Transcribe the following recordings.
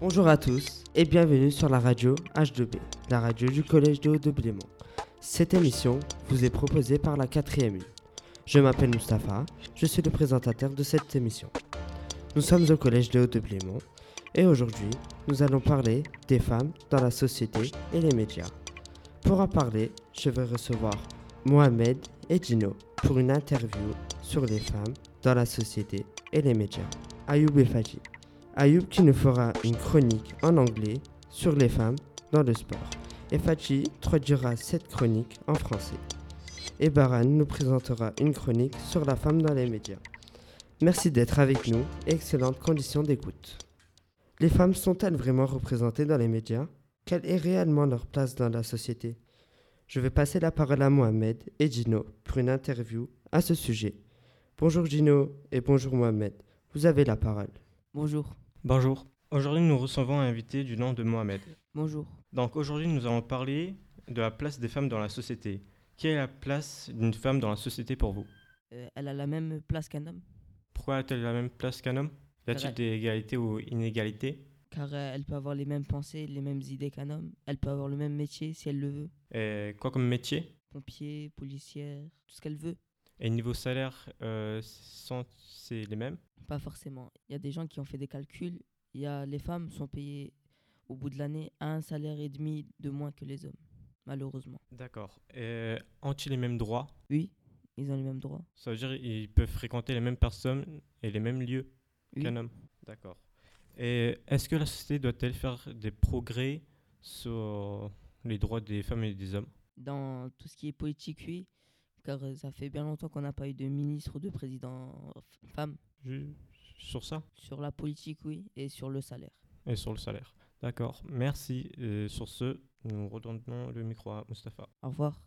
Bonjour à tous et bienvenue sur la radio H2B, la radio du Collège de Haut-de-Blémont. Cette émission vous est proposée par la 4e U. Je m'appelle Mustapha, je suis le présentateur de cette émission. Nous sommes au Collège de Haut-de-Blémont et aujourd'hui, nous allons parler des femmes dans la société et les médias. Pour en parler, je vais recevoir Mohamed et Gino pour une interview sur les femmes dans la société et les médias. Ayoub et Fati. Ayoub qui nous fera une chronique en anglais sur les femmes dans le sport. Et Fati traduira cette chronique en français. Et Baran nous présentera une chronique sur la femme dans les médias. Merci d'être avec nous et excellentes conditions d'écoute. Les femmes sont-elles vraiment représentées dans les médias? Quelle est réellement leur place dans la société Je vais passer la parole à Mohamed et Gino pour une interview à ce sujet. Bonjour Gino et bonjour Mohamed. Vous avez la parole. Bonjour. Bonjour. Aujourd'hui, nous recevons un invité du nom de Mohamed. Bonjour. Donc aujourd'hui, nous allons parler de la place des femmes dans la société. Quelle est la place d'une femme dans la société pour vous? Euh, elle a la même place qu'un homme? Pourquoi a-t-elle la même place qu'un homme? Y a-t-il des égalités ou inégalités? Car euh, elle peut avoir les mêmes pensées, les mêmes idées qu'un homme. Elle peut avoir le même métier si elle le veut. Et quoi comme métier? Pompier, policière, tout ce qu'elle veut. Et niveau salaire, euh, c'est les mêmes? Pas forcément. Il y a des gens qui ont fait des calculs. Il y a les femmes sont payées au bout de l'année à un salaire et demi de moins que les hommes, malheureusement. D'accord. Et ont-ils les mêmes droits? Oui, ils ont les mêmes droits. Ça veut dire qu'ils peuvent fréquenter les mêmes personnes et les mêmes lieux Oui. qu'un homme D'accord. Et est-ce que la société doit-elle faire des progrès sur les droits des femmes et des hommes? Dans tout ce qui est politique, oui, car euh, ça fait bien longtemps qu'on n'a pas eu de ministre ou de président f- femme. Sur ça? Sur la politique, oui, et sur le salaire. et sur le salaire. D'accord, merci. Euh, sur ce, nous redonnons le micro à Mustapha. Au revoir.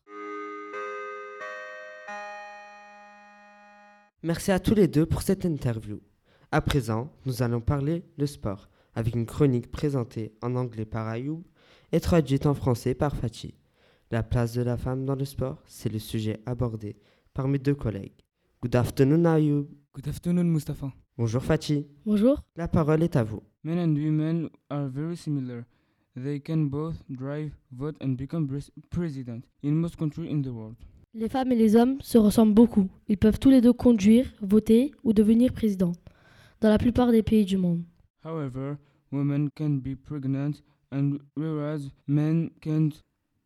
Merci à tous les deux pour cette interview. À présent, nous allons parler le sport avec une chronique présentée en anglais par Ayoub et traduite en français par Fatih. La place de la femme dans le sport, c'est le sujet abordé par mes deux collègues. Good afternoon Ayoub. Good afternoon, Mustafa. Bonjour Fatih. Bonjour. La parole est à vous. Men and women are very similar. They can both drive, vote, and become pres- president in most countries in the world. Les femmes et les hommes se ressemblent beaucoup. Ils peuvent tous les deux conduire, voter ou devenir président dans la plupart des pays du monde. However, women can be pregnant, and whereas men can't,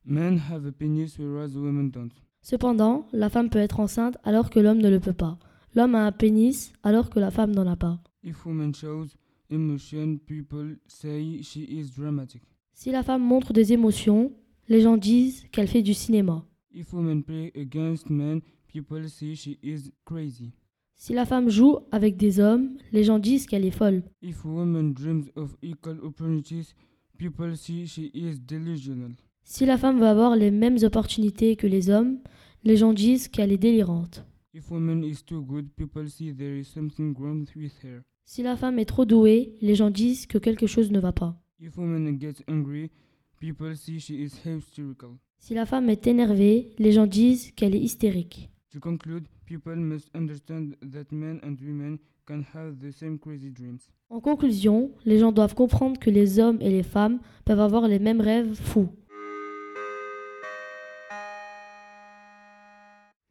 men have a penis, whereas women don't. Cependant, la femme peut être enceinte alors que l'homme ne le peut pas. L'homme a un pénis alors que la femme n'en a pas. If women shows emotion, people say she is dramatic. Si la femme montre des émotions, les gens disent qu'elle fait du cinéma. If women play against men, people say she is crazy. Si la femme joue avec des hommes, les gens disent qu'elle est folle. If a woman dreams of equal opportunities, people say she is delusional. Si la femme veut avoir les mêmes opportunités que les hommes, les gens disent qu'elle est délirante. If woman is too good, people see there is something wrong with her. Si la femme est trop douée, les gens disent que quelque chose ne va pas. If woman gets angry, people see she is hysterical. Si la femme est énervée, les gens disent qu'elle est hystérique. To conclude, people must understand that men and women can have the same crazy dreams. En conclusion, les gens doivent comprendre que les hommes et les femmes peuvent avoir les mêmes rêves fous.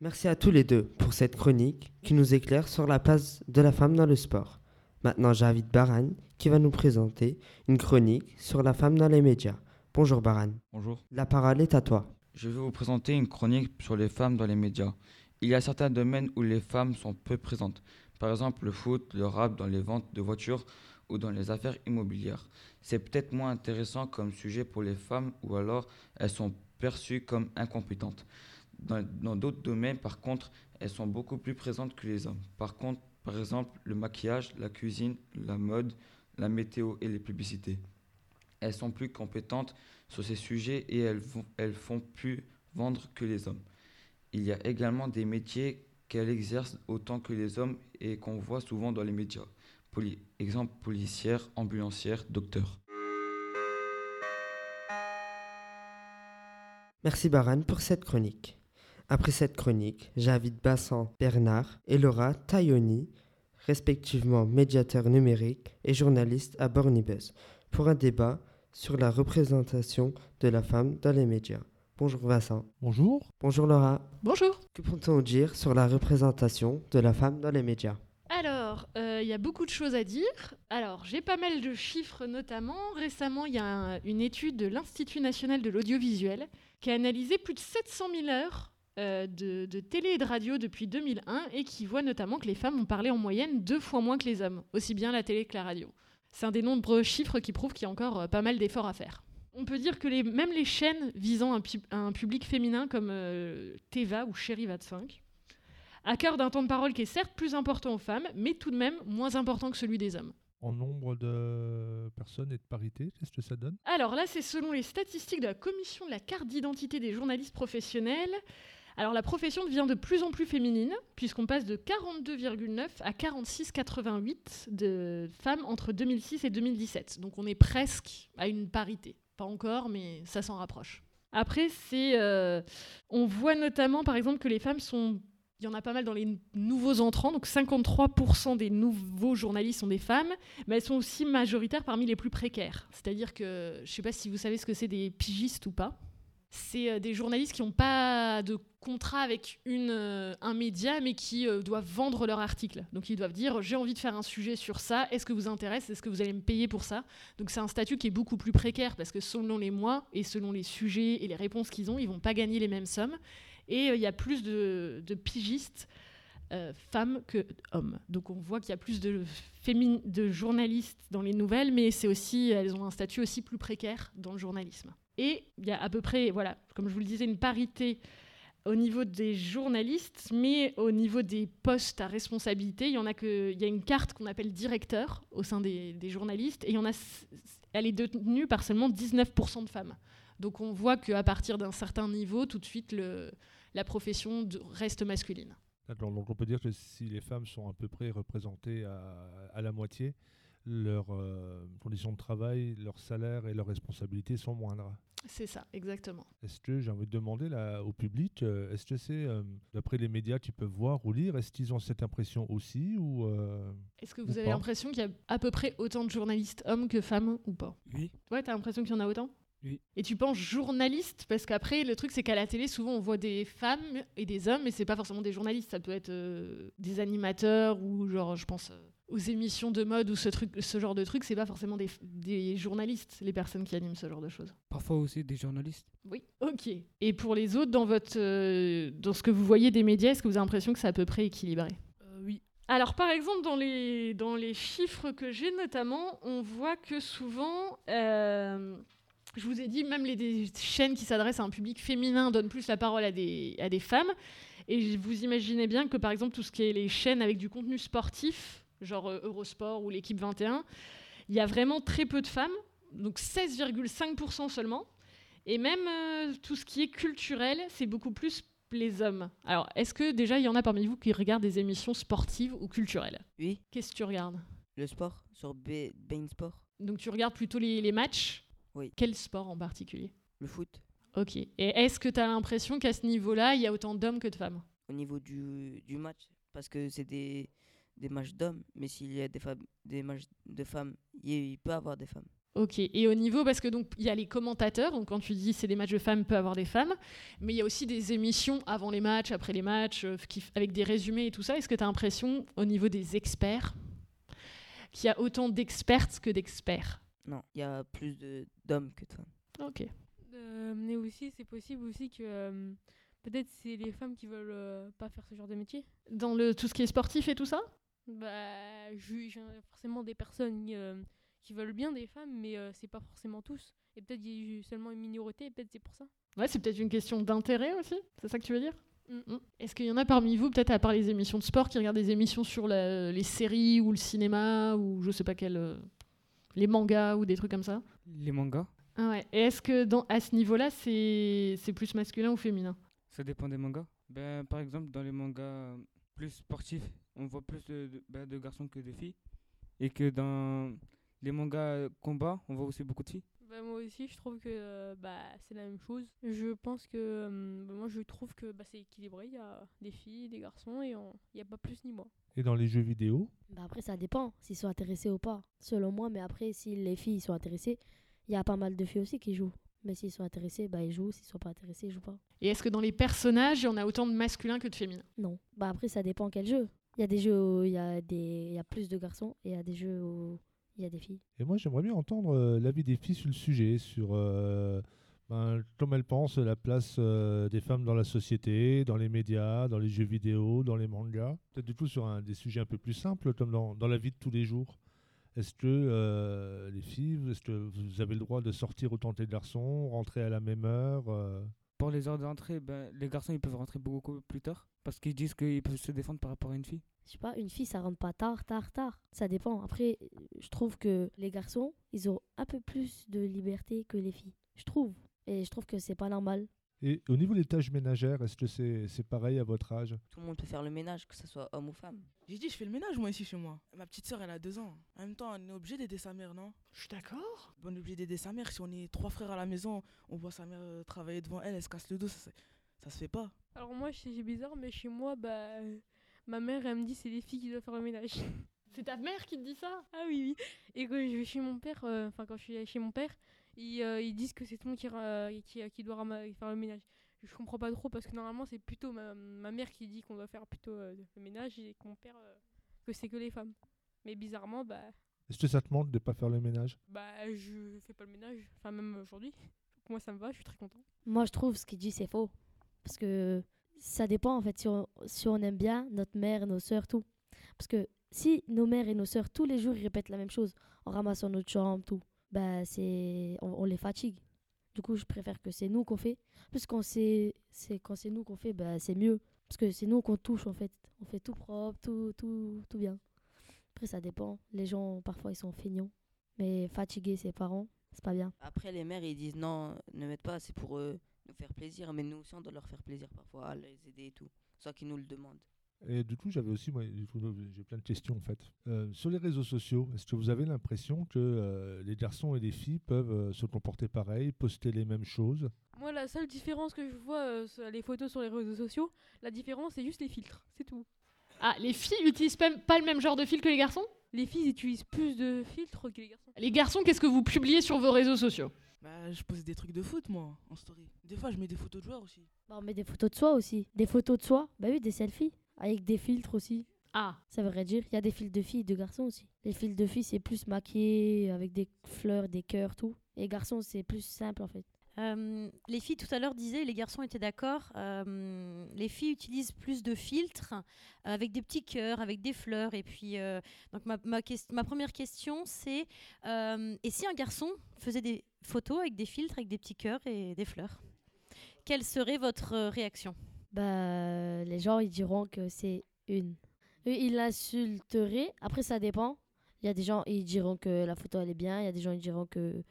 Merci à tous les deux pour cette chronique qui nous éclaire sur la place de la femme dans le sport. Maintenant, j'invite Baran qui va nous présenter une chronique sur la femme dans les médias. Bonjour Baran. Bonjour. La parole est à toi. Je vais vous présenter une chronique sur les femmes dans les médias. Il y a certains domaines où les femmes sont peu présentes. Par exemple, le foot, le rap dans les ventes de voitures ou dans les affaires immobilières. C'est peut-être moins intéressant comme sujet pour les femmes ou alors elles sont perçues comme incompétentes. Dans d'autres domaines, par contre, elles sont beaucoup plus présentes que les hommes. Par contre, par exemple, le maquillage, la cuisine, la mode, la météo et les publicités. Elles sont plus compétentes sur ces sujets et elles, elles font plus vendre que les hommes. Il y a également des métiers qu'elles exercent autant que les hommes et qu'on voit souvent dans les médias. Exemple policière, ambulancière, docteur. Merci Baran pour cette chronique. Après cette chronique, j'invite Bassan Bernard et Laura Tayoni, respectivement médiateur numérique et journaliste à Bornibus, pour un débat sur la représentation de la femme dans les médias. Bonjour Vincent. Bonjour. Bonjour Laura. Bonjour. Que peut-on dire sur la représentation de la femme dans les médias? Alors, euh, il y a beaucoup de choses à dire. Alors, j'ai pas mal de chiffres notamment. Récemment, il y a un- une étude de l'Institut national de l'audiovisuel qui a analysé plus de 700 000 heures euh, de, de télé et de radio depuis 2001 et qui voit notamment que les femmes ont parlé en moyenne deux fois moins que les hommes, aussi bien la télé que la radio. C'est un des nombreux chiffres qui prouvent qu'il y a encore euh, pas mal d'efforts à faire. On peut dire que les, même les chaînes visant un public féminin comme euh, Teva ou Chéri 25 accordent un temps de parole qui est certes plus important aux femmes, mais tout de même moins important que celui des hommes. En nombre de personnes et de parité, qu'est-ce que ça donne? Alors là, c'est selon les statistiques de la Commission de la carte d'identité des journalistes professionnels. Alors la profession devient de plus en plus féminine, puisqu'on passe de 42,9 à 46,88 de femmes entre 2006 et 2017. Donc on est presque à une parité. Pas encore, mais ça s'en rapproche. Après, c'est, euh, on voit notamment, par exemple, que les femmes sont... Il y en a pas mal dans les nouveaux entrants, donc 53% des nouveaux journalistes sont des femmes, mais elles sont aussi majoritaires parmi les plus précaires. C'est-à-dire que, je ne sais pas si vous savez ce que c'est des pigistes ou pas. C'est euh, des journalistes qui n'ont pas de contrat avec euh, un média, mais qui euh, doivent vendre leur article. Donc ils doivent dire j'ai envie de faire un sujet sur ça, est-ce que vous intéresse, est-ce que vous allez me payer pour ça? Donc c'est un statut qui est beaucoup plus précaire parce que selon les mois et selon les sujets et les réponses qu'ils ont, ils vont pas gagner les mêmes sommes. Et il y a plus de pigistes euh, femmes que hommes. Donc on voit qu'il y a plus de, de journalistes dans les nouvelles, mais c'est aussi elles ont un statut aussi plus précaire dans le journalisme. Et il y a à peu près, voilà, comme je vous le disais, une parité au niveau des journalistes, mais au niveau des postes à responsabilité, il y en a que, il y a une carte qu'on appelle directeur au sein des, journalistes, et il y en a, elle est détenue par seulement 19% de femmes. Donc on voit qu'à partir d'un certain niveau, tout de suite, la profession reste masculine. D'accord, donc on peut dire que si les femmes sont à peu près représentées à, à la moitié, leurs euh, conditions de travail, leur salaire et leurs responsabilités sont moindres. C'est ça, exactement. Est-ce que j'ai envie de demander là, au public, euh, est-ce que c'est, euh, d'après les médias qui peuvent voir ou lire, est-ce qu'ils ont cette impression aussi ou euh, Est-ce que Ou vous avez l'impression qu'il y a à peu près autant de journalistes hommes que femmes ou pas? Oui. Ouais, t'as l'impression qu'il y en a autant? Et tu penses journaliste Parce qu'après, le truc, c'est qu'à la télé, souvent, on voit des femmes et des hommes, mais c'est pas forcément des journalistes. Ça peut être euh, des animateurs ou, genre, je pense euh, aux émissions de mode ou ce, truc, ce genre de truc. C'est pas forcément des, des journalistes, les personnes qui animent ce genre de choses. Parfois aussi des journalistes. Oui. Ok. Et pour les autres, dans, votre, euh, dans ce que vous voyez des médias, est-ce que vous avez l'impression que c'est à peu près équilibré? Oui. alors, par exemple, dans les, dans les chiffres que j'ai notamment, on voit que souvent, euh, je vous ai dit, même les des chaînes qui s'adressent à un public féminin donnent plus la parole à des, à des femmes. Et vous imaginez bien que, par exemple, tout ce qui est les chaînes avec du contenu sportif, genre euh, Eurosport ou l'équipe 21, il y a vraiment très peu de femmes, donc 16,5% seulement. Et même euh, tout ce qui est culturel, c'est beaucoup plus les hommes. Alors, est-ce que déjà il y en a parmi vous qui regardent des émissions sportives ou culturelles? Oui, Qu'est-ce que tu regardes? Le sport sur B- Bein Sport, Donc, tu regardes plutôt les, les matchs? Oui. Quel sport en particulier? Le foot, Ok. Et est-ce que tu as l'impression qu'à ce niveau-là, il y a autant d'hommes que de femmes? Au niveau du, du match, parce que c'est des, des matchs d'hommes, mais s'il y a des, des matchs de femmes, il, peut y avoir des femmes. Ok. Et au niveau, parce que donc il y a les commentateurs, donc quand tu dis c'est des matchs de femmes, peut avoir des femmes, mais il y a aussi des émissions avant les matchs, après les matchs, euh, qui, avec des résumés et tout ça. Est-ce que tu as l'impression, au niveau des experts, qu'il y a autant d'expertes que d'experts? Non, il y a plus de- d'hommes que de femmes. Ok. Euh, mais aussi, c'est possible aussi que euh, peut-être c'est les femmes qui veulent euh, pas faire ce genre de métier. Dans le, tout ce qui est sportif et tout ça? Bah, j'ai forcément des personnes euh, qui veulent bien des femmes, mais euh, c'est pas forcément tous. Et peut-être il y a eu seulement une minorité, et peut-être c'est pour ça. Ouais, c'est peut-être une question d'intérêt aussi, c'est ça que tu veux dire? Mm. Mm. Est-ce qu'il y en a parmi vous, peut-être à part les émissions de sport, qui regardent des émissions sur la- les séries ou le cinéma ou je sais pas quel. Les mangas ou des trucs comme ça Les mangas, Ah ouais. Et est-ce que dans, à ce niveau-là, c'est c'est plus masculin ou féminin? Ça dépend des mangas. Ben, par exemple, dans les mangas plus sportifs, on voit plus de, de, ben, de garçons que de filles. Et que dans les mangas combat, on voit aussi beaucoup de filles. Bah, moi aussi, je trouve que euh, bah, c'est la même chose. Je pense que euh, bah, moi, je trouve que bah, c'est équilibré. Il y a des filles, des garçons, et on- il n'y a pas plus ni moins. Et dans les jeux vidéo, Bah après, ça dépend s'ils sont intéressés ou pas, selon moi. Mais après, si les filles sont intéressées, il y a pas mal de filles aussi qui jouent. Mais s'ils sont intéressés, bah ils jouent. S'ils sont pas intéressés, ils jouent pas. Et est-ce que dans les personnages, il y en a autant de masculins que de féminins? Non. Bah après, ça dépend quel jeu. Il y a des jeux où il y, a des... il y a plus de garçons et il y a des jeux où il y a des filles. Et moi, j'aimerais bien entendre euh, l'avis des filles sur le sujet, sur euh, ben, comment elles pensent la place euh, des femmes dans la société, dans les médias, dans les jeux vidéo, dans les mangas. Peut-être du tout sur un, des sujets un peu plus simples, comme dans, dans la vie de tous les jours. Est-ce que euh, les filles, est-ce que vous avez le droit de sortir autant que les garçons, rentrer à la même heure euh, Pour les heures d'entrée, ben, les garçons ils peuvent rentrer beaucoup plus tard parce qu'ils disent qu'ils peuvent se défendre par rapport à une fille. Je sais pas, une fille, ça rentre pas tard, tard, tard. Ça dépend. Après, je trouve que les garçons, ils ont un peu plus de liberté que les filles. Je trouve. Et je trouve que c'est pas normal. Et au niveau des tâches ménagères, est-ce que c'est c'est pareil à votre âge? Tout le monde peut faire le ménage, que ce soit homme ou femme. J'ai dit, je fais le ménage moi ici chez moi. Ma petite soeur, elle a deux ans. En même temps, on est obligé d'aider sa mère, non? Je suis d'accord. On est obligé d'aider sa mère. Si on est trois frères à la maison, on voit sa mère euh, travailler devant elle, elle se casse le dos, ça, ça se fait pas. Alors moi, c'est c'est bizarre, mais chez moi, bah, euh, ma mère, elle me dit c'est les filles qui doivent faire le ménage. C'est ta mère qui te dit ça? Ah oui, oui. Et quand je vais chez mon père, euh, enfin quand je suis chez mon père, ils, euh, ils disent que c'est tout le monde qui, qui, qui doit faire le ménage. Je comprends pas trop parce que normalement c'est plutôt ma, ma mère qui dit qu'on doit faire plutôt euh, le ménage et que mon père euh, que c'est que les femmes. Mais bizarrement, bah, Est-ce que ça te manque de ne pas faire le ménage? Bah je fais pas le ménage, enfin même aujourd'hui. Moi ça me va, je suis très content. Moi, je trouve ce qu'il dit, c'est faux. Parce que ça dépend, en fait, si on, aime bien notre mère, nos sœurs, tout. Parce que si nos mères et nos sœurs, tous les jours, ils répètent la même chose, en ramassant notre chambre, tout, bah, c'est, on, les fatigue. Du coup, je préfère que c'est nous qu'on fait. Plus quand c'est, c'est, quand c'est nous qu'on fait, bah, c'est mieux. Parce que c'est nous qu'on touche, en fait. On fait tout propre, tout, tout, tout bien. Après, ça dépend. Les gens, parfois, ils sont feignants. Mais fatiguer ses parents, c'est pas bien. Après, les mères, ils disent non, ne mettez pas, c'est pour eux nous faire plaisir. Mais nous aussi, on doit leur faire plaisir parfois, à les aider et tout. Soit qu'ils nous le demandent. Et du coup, j'avais aussi, moi, du coup, j'ai plein de questions en fait. Euh, sur les réseaux sociaux, est-ce que vous avez l'impression que euh, les garçons et les filles peuvent euh, se comporter pareil, poster les mêmes choses? Moi la seule différence que je vois euh, sur les photos sur les réseaux sociaux, la différence c'est juste les filtres, c'est tout. Ah, les filles utilisent pas, pas le même genre de filtre que les garçons? Les filles utilisent plus de filtres que les garçons. Les garçons, qu'est-ce que vous publiez sur vos réseaux sociaux? Bah, je pose des trucs de foot, moi, en story. Des fois, je mets des photos de joueurs aussi. Bah, on met des photos de soi aussi. Des photos de soi Bah oui, des selfies. Avec des filtres aussi. Ah. Ça voudrait dire, il y a des filtres de filles et de garçons aussi. Les filtres de filles, c'est plus maquillé, avec des fleurs, des cœurs, tout. Et garçons, c'est plus simple en fait. Euh, les filles tout à l'heure disaient, les garçons étaient d'accord, euh, les filles utilisent plus de filtres avec des petits cœurs, avec des fleurs. Et puis, euh, donc ma, ma, ma première question, c'est euh, et si un garçon faisait des photos avec des filtres, avec des petits cœurs et des fleurs Quelle serait votre euh, réaction? Bah, les gens, ils diront que c'est une. Ils l'insulteraient. Après, ça dépend. Il y a des gens, ils diront que la photo, elle est bien. Il y a des gens, ils diront que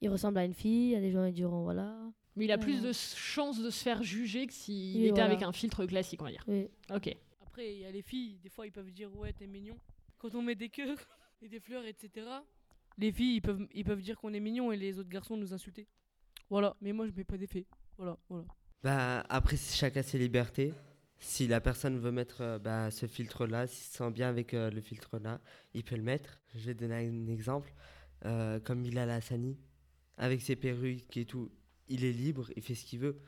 il ressemble à une fille. Il y a des gens, ils diront, voilà. Mais il a plus de chances de se faire juger que s'il Oui, était voilà. avec un filtre classique, on va dire. Oui. Ok. Après, il y a les filles, des fois ils peuvent dire ouais, t'es mignon. Quand on met des cœurs et des fleurs, etc., les filles ils peuvent, ils peuvent dire qu'on est mignon et les autres garçons nous insulter. Voilà, mais moi je mets pas d'effet. Voilà, voilà. Bah, après, chacun ses libertés. Si la personne veut mettre euh, bah, ce filtre-là, s'il se sent bien avec euh, le filtre-là, il peut le mettre. Je vais donner un exemple. Euh, comme Bilal Hassani, avec ses perruques et tout, il est libre, il fait ce qu'il veut.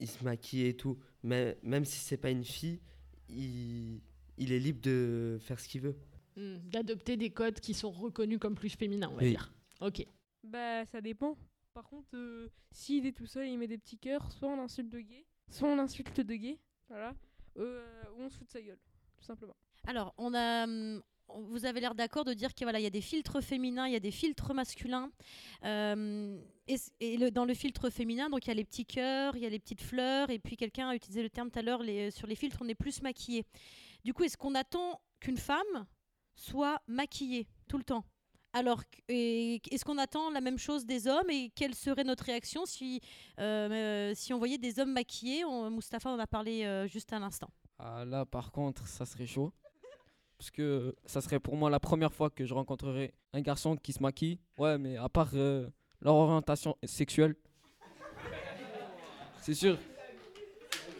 Il se maquille et tout. Même si c'est pas une fille, il, il est libre de faire ce qu'il veut. Hmm, D'adopter des codes qui sont reconnus comme plus féminins, on va Oui. dire. Ok. Bah ça dépend. Par contre, euh, s'il est tout seul et il met des petits cœurs, soit on insulte de gay, soit on insulte de gay, voilà, euh, ou on se fout de sa gueule, tout simplement. Alors, on a, hum, on- vous avez l'air d'accord de dire qu'il voilà, y a des filtres féminins, il y a des filtres masculins. Euh, et c- et le- dans le filtre féminin, donc il y a les petits cœurs, il y a les petites fleurs, et puis quelqu'un a utilisé le terme tout à l'heure, sur les filtres, on est plus maquillé. Du coup, est-ce qu'on attend qu'une femme soit maquillée tout le temps alors, est-ce qu'on attend la même chose des hommes et quelle serait notre réaction si, euh, euh, si on voyait des hommes maquillés? On- Mustapha en a parlé euh, juste à l'instant. Ah, là, par contre, ça serait chaud. parce que ça serait pour moi la première fois que je rencontrerais un garçon qui se maquille. Ouais, mais à part euh, leur orientation sexuelle. C'est sûr.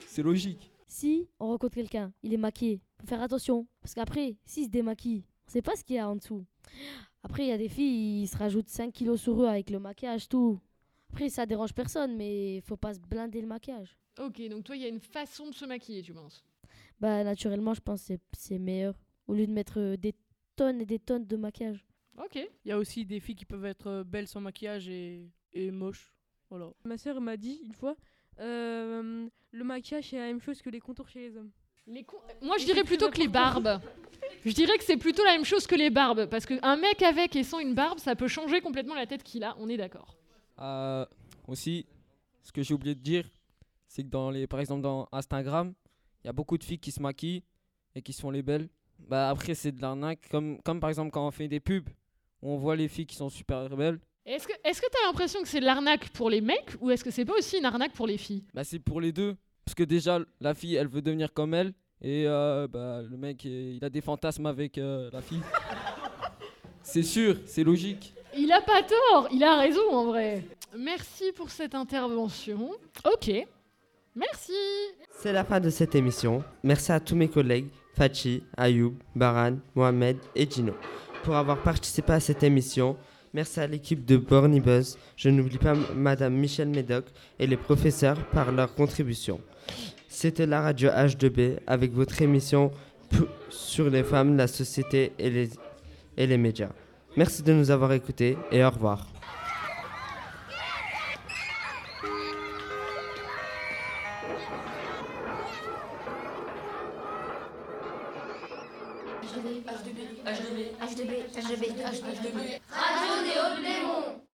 C'est logique. Si on rencontre quelqu'un, il est maquillé, faut faire attention. Parce qu'après, s'il se démaquille, on sait pas ce qu'il y a en dessous. Après, il y a des filles, ils se rajoutent 5 kilos sur eux avec le maquillage, tout. Après, ça dérange personne, mais faut pas se blinder le maquillage. Ok, donc toi, il y a une façon de se maquiller, tu penses? Bah, naturellement, je pense que c'est- meilleur. Au lieu de mettre euh, des tonnes et des tonnes de maquillage. Ok. Il y a aussi des filles qui peuvent être euh, belles sans maquillage et, et moches. Voilà. Ma sœur m'a dit une fois euh, le maquillage c'est la même chose que les contours chez les hommes. Les Moi, je dirais plutôt que les barbes. Je dirais que c'est plutôt la même chose que les barbes. Parce qu'un mec avec et sans une barbe, ça peut changer complètement la tête qu'il a, on est d'accord. Euh, aussi, ce que j'ai oublié de dire, c'est que dans les, par exemple dans Instagram, il y a beaucoup de filles qui se maquillent et qui se font les belles. Bah après c'est de l'arnaque, comme, comme par exemple quand on fait des pubs, où on voit les filles qui sont super belles. Est-ce que est-ce que t'as l'impression que c'est de l'arnaque pour les mecs ou est-ce que c'est pas aussi une arnaque pour les filles? Bah c'est pour les deux, parce que déjà la fille elle veut devenir comme elle et euh, bah, le mec il a des fantasmes avec euh, la fille. c'est sûr, c'est logique. Il a pas tort, il a raison en vrai. Merci pour cette intervention. Ok. Merci. C'est la fin de cette émission. Merci à tous mes collègues, Fachi, Ayoub, Baran, Mohamed et Gino, pour avoir participé à cette émission. Merci à l'équipe de Borny Buzz. Je n'oublie pas Madame Michel Médoc et les professeurs par leur contribution. C'était la radio H2B avec votre émission sur les femmes, la société et les, et les médias. Merci de nous avoir écoutés et au revoir.